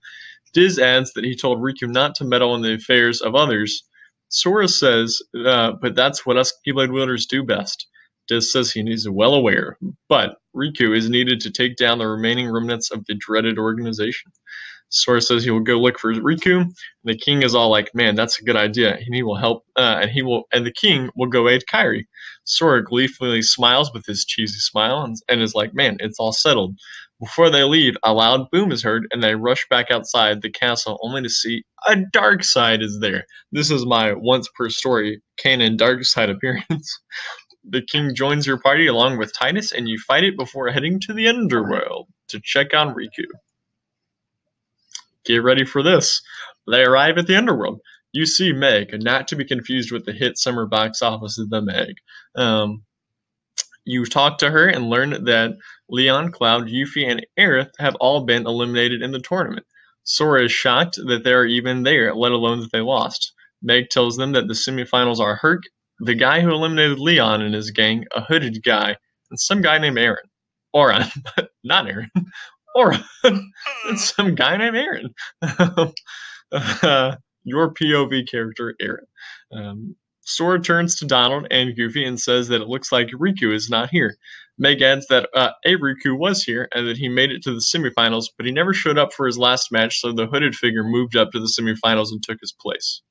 Diz adds that he told Riku not to meddle in the affairs of others. Sora says, uh, but that's what us Keyblade wielders do best. He is well aware, but Riku is needed to take down the remaining remnants of the dreaded organization. Sora says he will go look for Riku. And the king is all like, "Man, that's a good idea," and he will help. Uh, and he will, and the king will go aid Kairi. Sora gleefully smiles with his cheesy smile and, and is like, "Man, it's all settled." Before they leave, a loud boom is heard, and they rush back outside the castle only to see a dark side is there. This is my once per story canon dark side appearance. the king joins your party along with Tidus, and you fight it before heading to the underworld to check on Riku. Get ready for this. They arrive at the underworld. You see Meg, not to be confused with the hit summer box office of The Meg. Um, you talk to her and learn that Leon, Cloud, Yuffie, and Aerith have all been eliminated in the tournament. Sora is shocked that they are even there, let alone that they lost. Meg tells them that the semifinals are Herc, the guy who eliminated Leon and his gang, a hooded guy, and some guy named Aaron. But not Aaron. Auron. and some guy named Aaron. uh, your POV character, Aaron. Um, Sora turns to Donald and Goofy and says that it looks like Riku is not here. Meg adds that uh, a Riku was here and that he made it to the semifinals, but he never showed up for his last match, so the hooded figure moved up to the semifinals and took his place.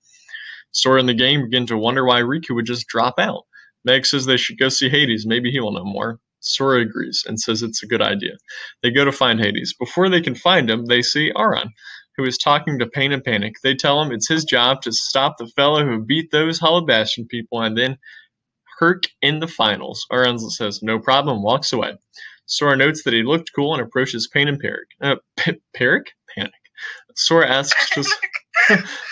Sora and the game begin to wonder why Riku would just drop out. Meg says they should go see Hades, maybe he will know more. Sora agrees and says it's a good idea. They go to find Hades. Before they can find him, they see Auron who is talking to Pain and Panic. They tell him it's his job to stop the fellow who beat those Hollow Bastion people and then Herc in the finals. Auron says, no problem, walks away. Sora notes that he looked cool and approaches Pain and Panic. Uh, P- Panic? Sora asks to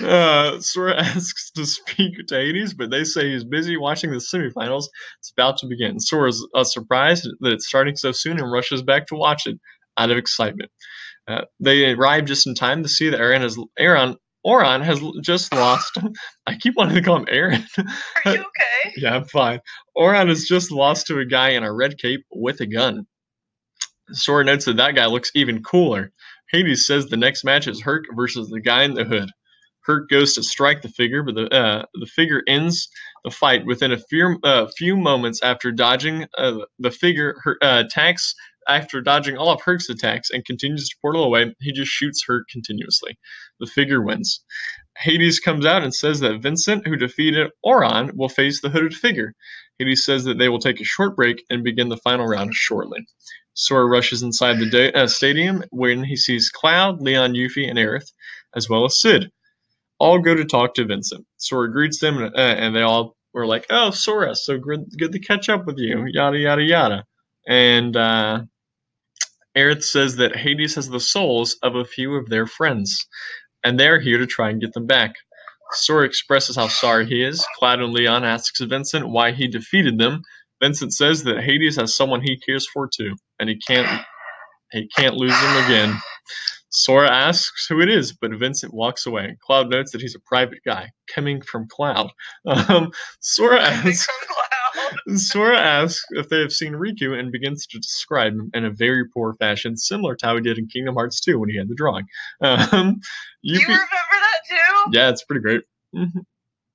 uh, Sora asks to speak to Hades, but they say he's busy watching the semifinals. It's about to begin. Sora's uh, surprised that it's starting so soon and rushes back to watch it out of excitement. Uh, they arrive just in time to see that Aaron has Aaron Auron has just lost. I keep wanting to call him Aaron. Are you okay? yeah, I'm fine. Auron has just lost to a guy in a red cape with a gun. Sora notes that that guy looks even cooler. Hades says the next match is Herc versus the guy in the hood. Herc goes to strike the figure, but the uh, the figure ends the fight within a few uh, few moments after dodging. Uh, the figure uh, attacks after dodging all of Herc's attacks and continues to portal away, he just shoots Herc continuously. The figure wins. Hades comes out and says that Vincent, who defeated Auron, will face the hooded figure. Hades says that they will take a short break and begin the final round shortly. Sora rushes inside the da- uh, stadium when he sees Cloud, Leon, Yuffie, and Aerith, as well as Cid. All go to talk to Vincent. Sora greets them, uh, and they all were like, "Oh, Sora, so good, good to catch up with you." Yada yada yada. And uh, Aerith says that Hades has the souls of a few of their friends, and they're here to try and get them back. Sora expresses how sorry he is. Cloud and Leon asks Vincent why he defeated them. Vincent says that Hades has someone he cares for too, and he can't he can't lose them again. Sora asks who it is, but Vincent walks away. Cloud notes that he's a private guy, coming from Cloud. Um, Sora asks Sora asks if they have seen Riku and begins to describe him in a very poor fashion, similar to how he did in Kingdom Hearts 2 when he had the drawing. Um, you, you remember that too? Yeah, it's pretty great. Mm-hmm.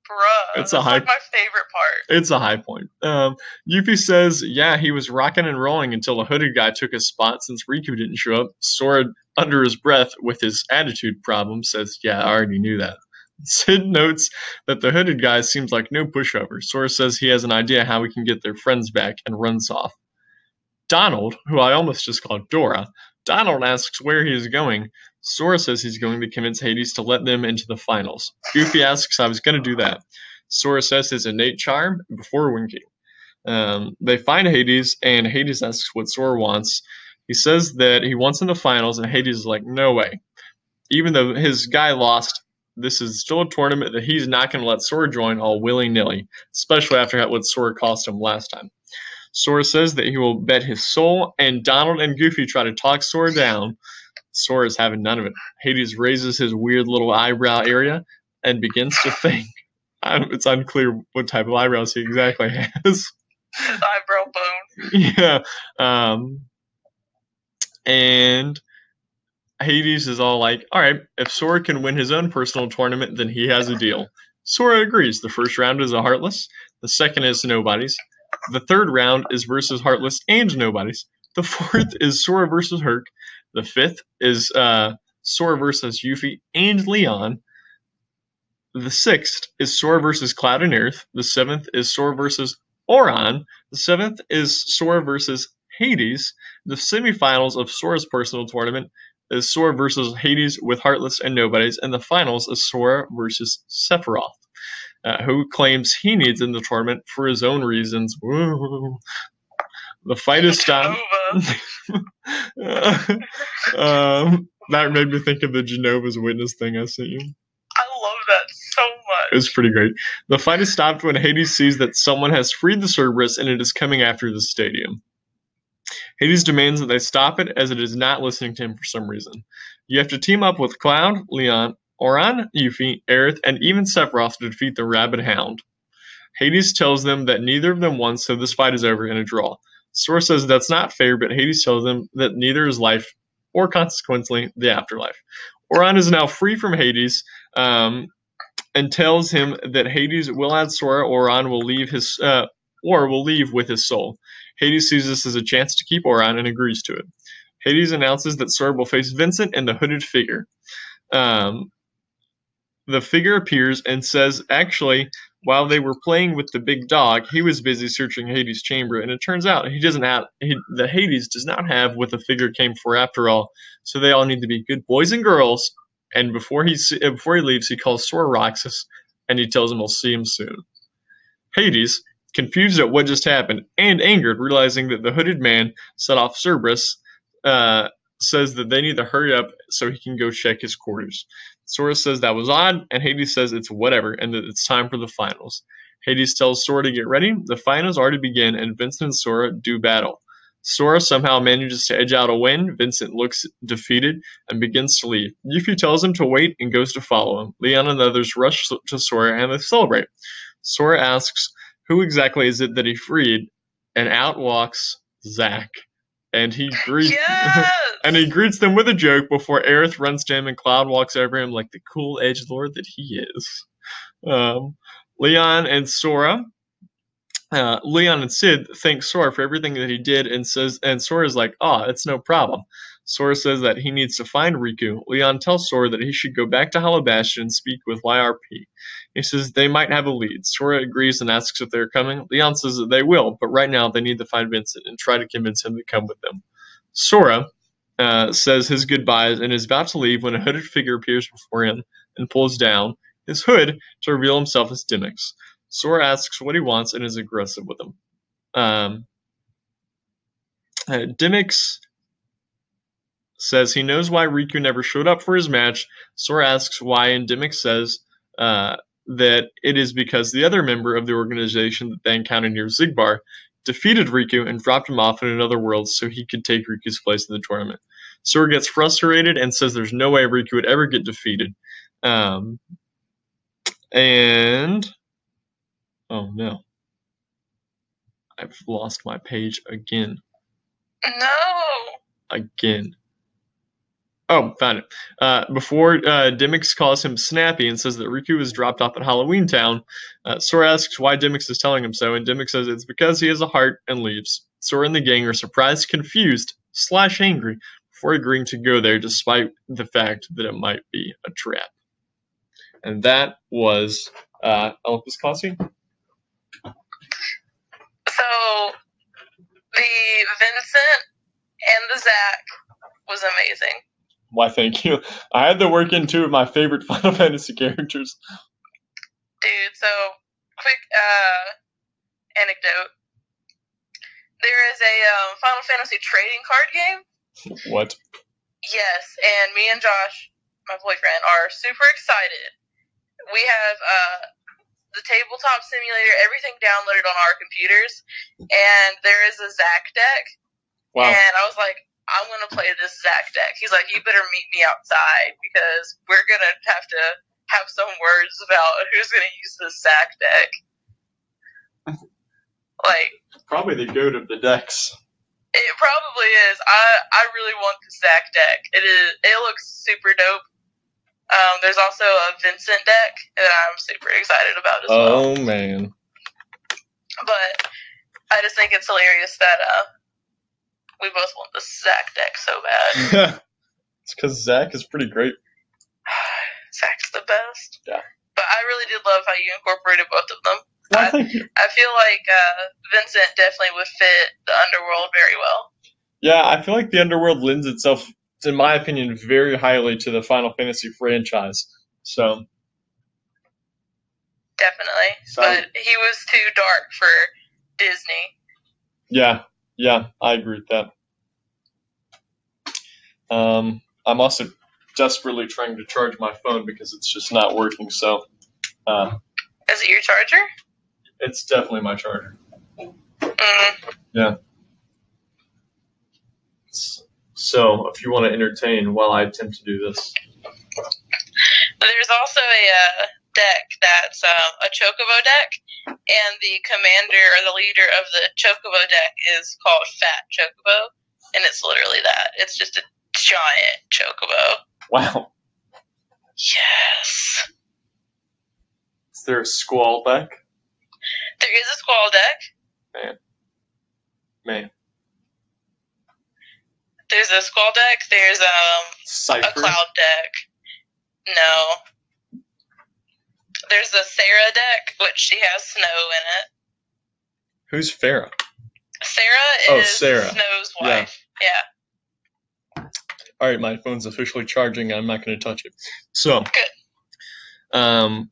Bruh, it's a high. Like my favorite part. It's a high point. Um, Yuffie says, "Yeah, he was rocking and rolling until a hooded guy took his spot since Riku didn't show up." Sora, under his breath, with his attitude problem, says, "Yeah, I already knew that." Cid notes that the hooded guy seems like no pushover. Sora says he has an idea how we can get their friends back and runs off. Donald, who I almost just called Dora, Donald asks where he is going. Sora says he's going to convince Hades to let them into the finals. Goofy asks I was going to do that. Sora says his innate charm before winking. Um, they find Hades, and Hades asks what Sora wants. He says that he wants in the finals, and Hades is like, no way. Even though his guy lost, this is still a tournament that he's not going to let Sora join all willy nilly, especially after what Sora cost him last time. Sora says that he will bet his soul, and Donald and Goofy try to talk Sora down. Sora is having none of it. Hades raises his weird little eyebrow area and begins to think. It's unclear what type of eyebrows he exactly has. His eyebrow bone. Yeah. Um, and Hades is all like, all right, if Sora can win his own personal tournament, then he has a deal. Sora agrees. The first round is a Heartless. The second is Nobodies. The third round is versus Heartless and Nobodies. The fourth is Sora versus Herc. The fifth is uh, Sora versus Yuffie and Leon. The sixth is Sora versus Cloud and Aerith. The seventh is Sora versus Auron. The seventh is Sora versus Hades. The semifinals of Sora's personal tournament is Sora versus Hades with Heartless and Nobodies, and the finals is Sora versus Sephiroth, uh, who claims he needs in the tournament for his own reasons. Woo. The fight is stopped. Um, that made me think of the Jenova's Witness thing I sent you. I love that so much. It was pretty great. The fight is stopped when Hades sees that someone has freed the Cerberus and it is coming after the stadium. Hades demands that they stop it as it is not listening to him for some reason. You have to team up with Cloud, Leon, Auron, Yuffie, Aerith, and even Sephiroth to defeat the Rabid Hound. Hades tells them that neither of them won, so this fight is over in a draw. Sora says that's not fair, but Hades tells them that neither is life, or consequently, the afterlife. Auron is now free from Hades, um, and tells him that Hades will add Sora, Auron will leave his, uh, or will leave with his soul. Hades sees this as a chance to keep Auron and agrees to it. Hades announces that Sora will face Vincent and the hooded figure. Um, the figure appears and says, actually, while they were playing with the big dog, he was busy searching Hades' chamber, and it turns out he doesn't have he, the Hades does not have what the figure came for after all. So they all need to be good boys and girls. And before he before he leaves, he calls Sora Roxas, and he tells him he'll see him soon. Hades, confused at what just happened and angered, realizing that the hooded man set off Cerberus, uh, says that they need to hurry up so he can go check his quarters. Sora says that was odd, and Hades says it's whatever, and that it's time for the finals. Hades tells Sora to get ready. The finals are to begin, and Vincent and Sora do battle. Sora somehow manages to edge out a win. Vincent looks defeated and begins to leave. Yuffie tells him to wait and goes to follow him. Leon and others rush to Sora and they celebrate. Sora asks, Who exactly is it that he freed? And out walks Zack. And he greets Yes. and he greets them with a joke before Aerith runs to him and Cloud walks over him like the cool edge lord that he is. Um, Leon and Sora. Uh, Leon and Cid thank Sora for everything that he did and says and Sora's like, oh, it's no problem. Sora says that he needs to find Riku. Leon tells Sora that he should go back to Hollow Bastion and speak with YRP. He says they might have a lead. Sora agrees and asks if they're coming. Leon says that they will, but right now they need to find Vincent and try to convince him to come with them. Sora uh, says his goodbyes and is about to leave when a hooded figure appears before him and pulls down his hood to reveal himself as Demyx. Sora asks what he wants and is aggressive with him. Um, uh, Demyx says he knows why Riku never showed up for his match. Sora asks why, and Demyx says uh, that it is because the other member of the organization that they encountered near Xigbar defeated Riku and dropped him off in another world so he could take Riku's place in the tournament. Sora gets frustrated and says there's no way Riku would ever get defeated. Um, and oh no, I've lost my page again. No. Again. Oh, found it. Uh, before uh, calls him Snappy and says that Riku was dropped off at Halloween Town, uh, Sora asks why Demyx is telling him so, and Demyx says it's because he has a heart and leaves. Sora and the gang are surprised, confused, slash angry before agreeing to go there, despite the fact that it might be a trap. And that was uh, Olympus. So the Vincent and the Zack was amazing. Why, thank you. I had to work in two of my favorite Final Fantasy characters. Dude, so quick uh anecdote. There is a um, Final Fantasy trading card game. What? Yes, and me and Josh, my boyfriend, are super excited. We have uh the tabletop simulator, everything downloaded on our computers, and there is a Zack deck. Wow. And I was like, I'm gonna play this Zack deck. He's like, you better meet me outside because we're gonna have to have some words about who's gonna use this Zack deck. Like, Probably the goat of the decks. it probably is. I I really want the Zack deck. It is. It looks super dope. Um, there's also a Vincent deck that I'm super excited about as well. Oh man. But I just think it's hilarious that uh, we both want the Zack deck so bad. it's because Zack is pretty great. Zack's the best. Yeah. But I really did love how you incorporated both of them. I, think, I feel like uh, Vincent definitely would fit the underworld very well. Yeah, I feel like the underworld lends itself, in my opinion, very highly to the Final Fantasy franchise. So definitely, so, but he was too dark for Disney. Yeah, yeah, I agree with that. Um, I'm also desperately trying to charge my phone because it's just not working. So, uh, is it your charger? It's definitely my charger. Mm. Yeah. So, if you want to entertain while I attempt to do this, there's also a uh, deck that's um, a Chocobo deck, and the commander or the leader of the Chocobo deck is called Fat Chocobo, and it's literally that. It's just a giant Chocobo. Wow. Yes. Is there a Squall deck? There is a Squall deck. Man. Man. There's a Squall deck. There's um Seifer. a Cloud deck. No. There's a Serah deck, which she has Snow in it. Who's Farah? Serah oh, is Serah. Snow's wife. Yeah. yeah. All right, my phone's officially charging. I'm not going to touch it. So, Good. um,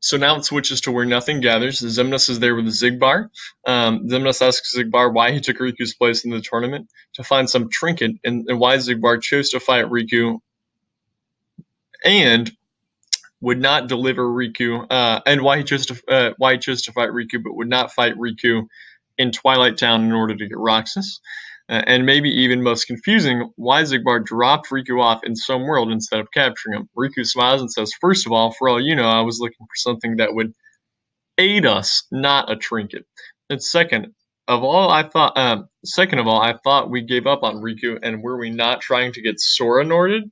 so now it switches to where nothing gathers. Xemnas is there with Xigbar. Um, Xemnas asks Xigbar why he took Riku's place in the tournament to find some trinket and, and why Xigbar chose to fight Riku and would not deliver Riku, uh, and why he chose to uh, why he chose to fight Riku, but would not fight Riku in Twilight Town in order to get Roxas. Uh, and maybe even most confusing, why Xigbar dropped Riku off in some world instead of capturing him. Riku smiles and says, First of all, for all you know, I was looking for something that would aid us, not a trinket. And second of all, I thought, um, second of all, I thought we gave up on Riku, and were we not trying to get Sora Norded?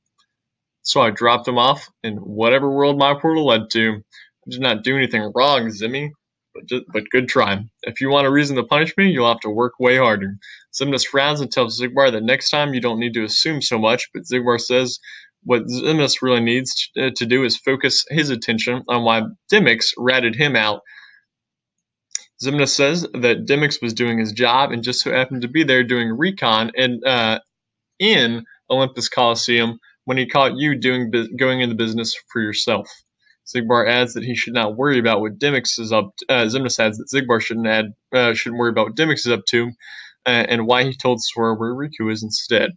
So I dropped him off in whatever world my portal led to. I did not do anything wrong, Zimmy, but, just, but good try. If you want a reason to punish me, you'll have to work way harder. Xemnas frowns and tells Xigbar that next time you don't need to assume so much, but Xigbar says what Xemnas really needs to, uh, to do is focus his attention on why Demyx ratted him out. Xemnas says that Demyx was doing his job and just so happened to be there doing recon and uh, in Olympus Coliseum when he caught you doing going into business for yourself. Xigbar adds that he should not worry about what Demyx is up. To, uh, Xemnas adds that Xigbar shouldn't add uh, shouldn't worry about what Demyx is up to, uh, and why he told Sora where Riku is instead.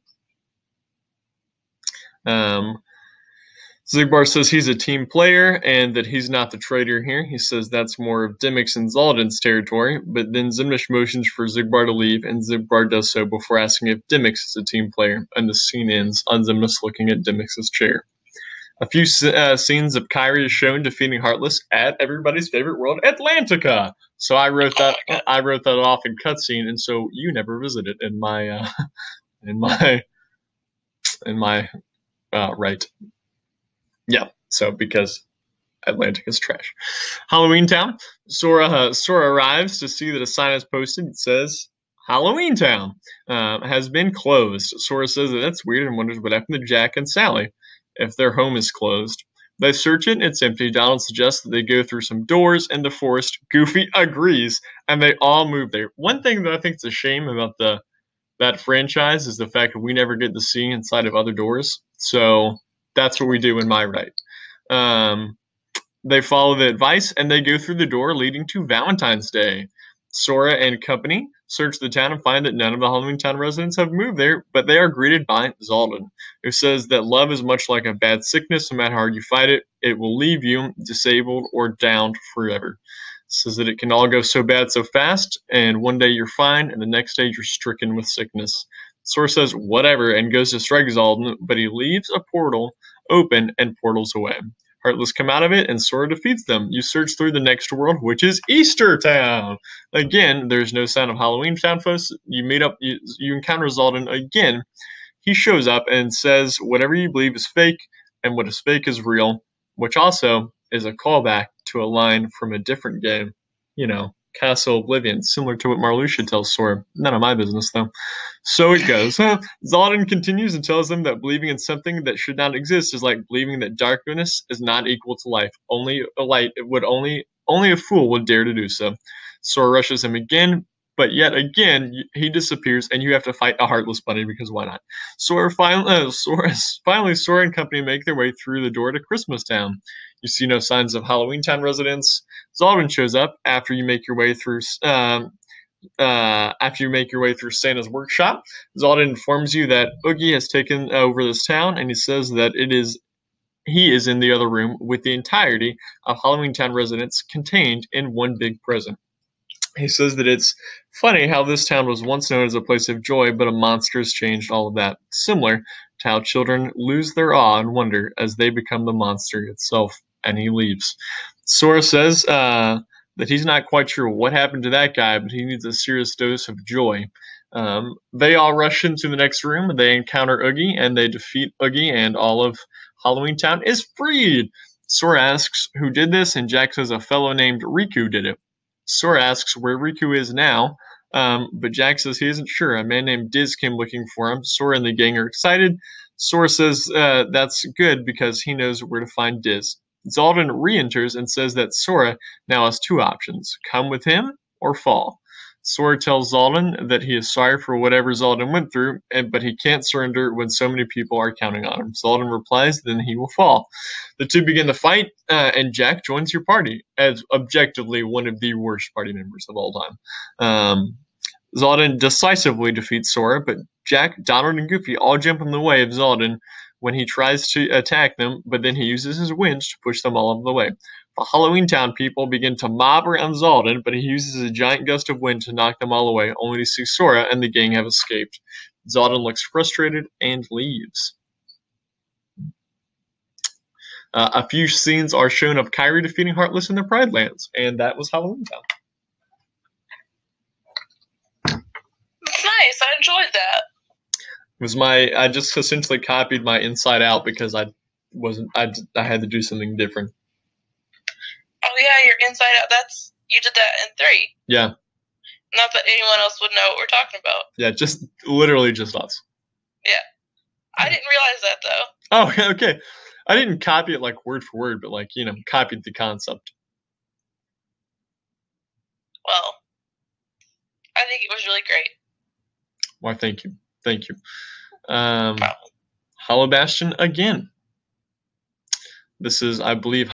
Um, Xigbar says he's a team player and that he's not the traitor here. He says that's more of Demyx and Xaldin's territory, but then Xemnas motions for Xigbar to leave, and Xigbar does so before asking if Demyx is a team player, and the scene ends on Xemnas looking at Demyx's chair. A few uh, scenes of Kairi is shown defeating Heartless at everybody's favorite world, Atlantica. So I wrote that I wrote that off in cutscene, and so you never visited in my uh, in my in my uh, right. Yeah. So because Atlantic is trash. Halloween Town. Sora uh, Sora arrives to see that a sign is posted. It says Halloween Town uh, has been closed. Sora says that that's weird and wonders what happened to Jack and Sally if their home is closed. They search it and it's empty. Donald suggests that they go through some doors in the forest. Goofy agrees, and they all move there. One thing that I think is a shame about the that franchise is the fact that we never get to see inside of other doors. So that's what we do in my right. Um, they follow the advice and they go through the door leading to Valentine's Day. Sora and company search the town and find that none of the Halloween Town residents have moved there, but they are greeted by Xaldin, who says that love is much like a bad sickness. No matter how hard you fight it, it will leave you disabled or downed forever. Says that it can all go so bad so fast, and one day you're fine, and the next day you're stricken with sickness. Sora says whatever and goes to strike Xaldin, but he leaves a portal open and portals away. Heartless come out of it, and Sora defeats them. You search through the next world, which is Easter Town. Again, there's no sign of Halloween Town folks. You meet up, you, you encounter Xaldin again. He shows up and says, Whatever you believe is fake, and what is fake is real, which also is a callback to a line from a different game. You know, Castle Oblivion, similar to what Marluxia tells Sora. None of my business, though. So it goes. Xaldin continues and tells them that believing in something that should not exist is like believing that darkness is not equal to life. Only a light it would only Only a fool would dare to do so. Sora rushes him again, but yet again he disappears, and you have to fight a heartless bunny because why not? Sora finally, uh, Sora, finally, Sora and company make their way through the door to Christmas Town. You see no signs of Halloween Town residents. Xaldin shows up after you make your way through. Um, uh, after you make your way through Santa's workshop, Xaldin informs you that Oogie has taken over this town, and he says that it is he is in the other room with the entirety of Halloween Town residents contained in one big present. He says that it's funny how this town was once known as a place of joy, but a monster has changed all of that. Similar to how children lose their awe and wonder as they become the monster itself, and he leaves. Sora says uh, that he's not quite sure what happened to that guy, but he needs a serious dose of joy. Um, they all rush into the next room. They encounter Oogie and they defeat Oogie, and all of Halloween Town is freed. Sora asks who did this, and Jack says a fellow named Riku did it. Sora asks where Riku is now, um, but Jack says he isn't sure. A man named Diz came looking for him. Sora and the gang are excited. Sora says uh, that's good because he knows where to find Diz. Xaldin re enters and says that Sora now has two options come with him or fall. Sora tells Xaldin that he is sorry for whatever Xaldin went through, and, but he can't surrender when so many people are counting on him. Xaldin replies, then he will fall. The two begin to fight, uh, and Jack joins your party as objectively one of the worst party members of all time. Um, Xaldin decisively defeats Sora, but Jack, Donald, and Goofy all jump in the way of Xaldin when he tries to attack them, but then he uses his winch to push them all out of the way. The Halloween Town people begin to mob around Xaldin, but he uses a giant gust of wind to knock them all away, only to see Sora and the gang have escaped. Xaldin looks frustrated and leaves. Uh, a few scenes are shown of Kairi defeating Heartless in the Pride Lands, and that was Halloween Town. It's nice. I enjoyed that. It was my I just essentially copied my Inside Out because I wasn't I, I had to do something different. Oh yeah, your Inside Out. That's you did that in three. Yeah, Not that anyone else would know what we're talking about. yeah, just literally just us. Yeah. I didn't realize that though. Oh, okay. I didn't copy it like word for word, but like you know, copied the concept. Well, I think it was really great. Why? Thank you, thank you. Um, Problem. Hollow Bastion again. This is, I believe,